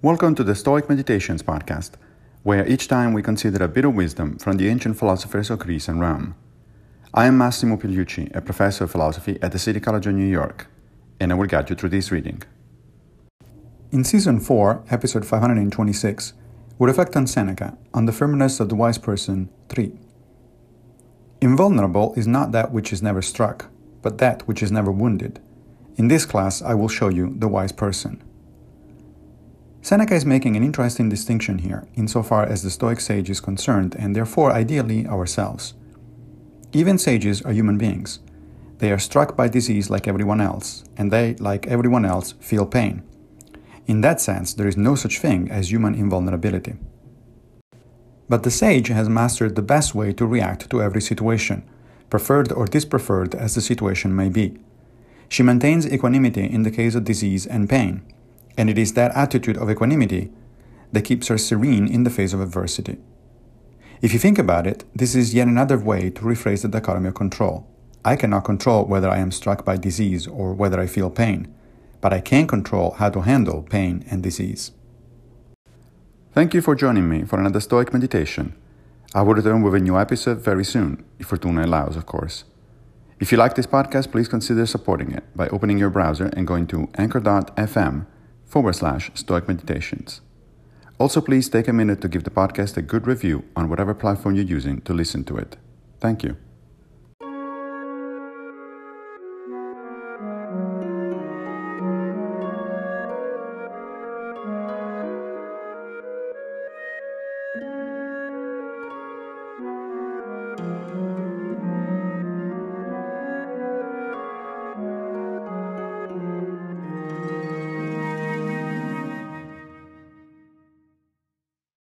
Welcome to the Stoic Meditations podcast, where each time we consider a bit of wisdom from the ancient philosophers of Greece and Rome. I am Massimo Pigliucci, a professor of philosophy at the City College of New York, and I will guide you through this reading. In Season 4, Episode 526, we reflect on Seneca, on the firmness of the wise person 3. Invulnerable is not that which is never struck, but that which is never wounded. In this class, I will show you the wise person. Seneca is making an interesting distinction here, insofar as the Stoic sage is concerned, and therefore, ideally, ourselves. Even sages are human beings. They are struck by disease like everyone else, and they, like everyone else, feel pain. In that sense, there is no such thing as human invulnerability. But the sage has mastered the best way to react to every situation, preferred or dispreferred as the situation may be. She maintains equanimity in the case of disease and pain, and it is that attitude of equanimity that keeps her serene in the face of adversity. If you think about it, this is yet another way to rephrase the dichotomy of control. I cannot control whether I am struck by disease or whether I feel pain, but I can control how to handle pain and disease. Thank you for joining me for another Stoic meditation. I will return with a new episode very soon, if Fortuna allows, of course. If you like this podcast, please consider supporting it by opening your browser and going to anchor.fm forward slash Stoic Meditations. Also, please take a minute to give the podcast a good review on whatever platform you're using to listen to it. Thank you.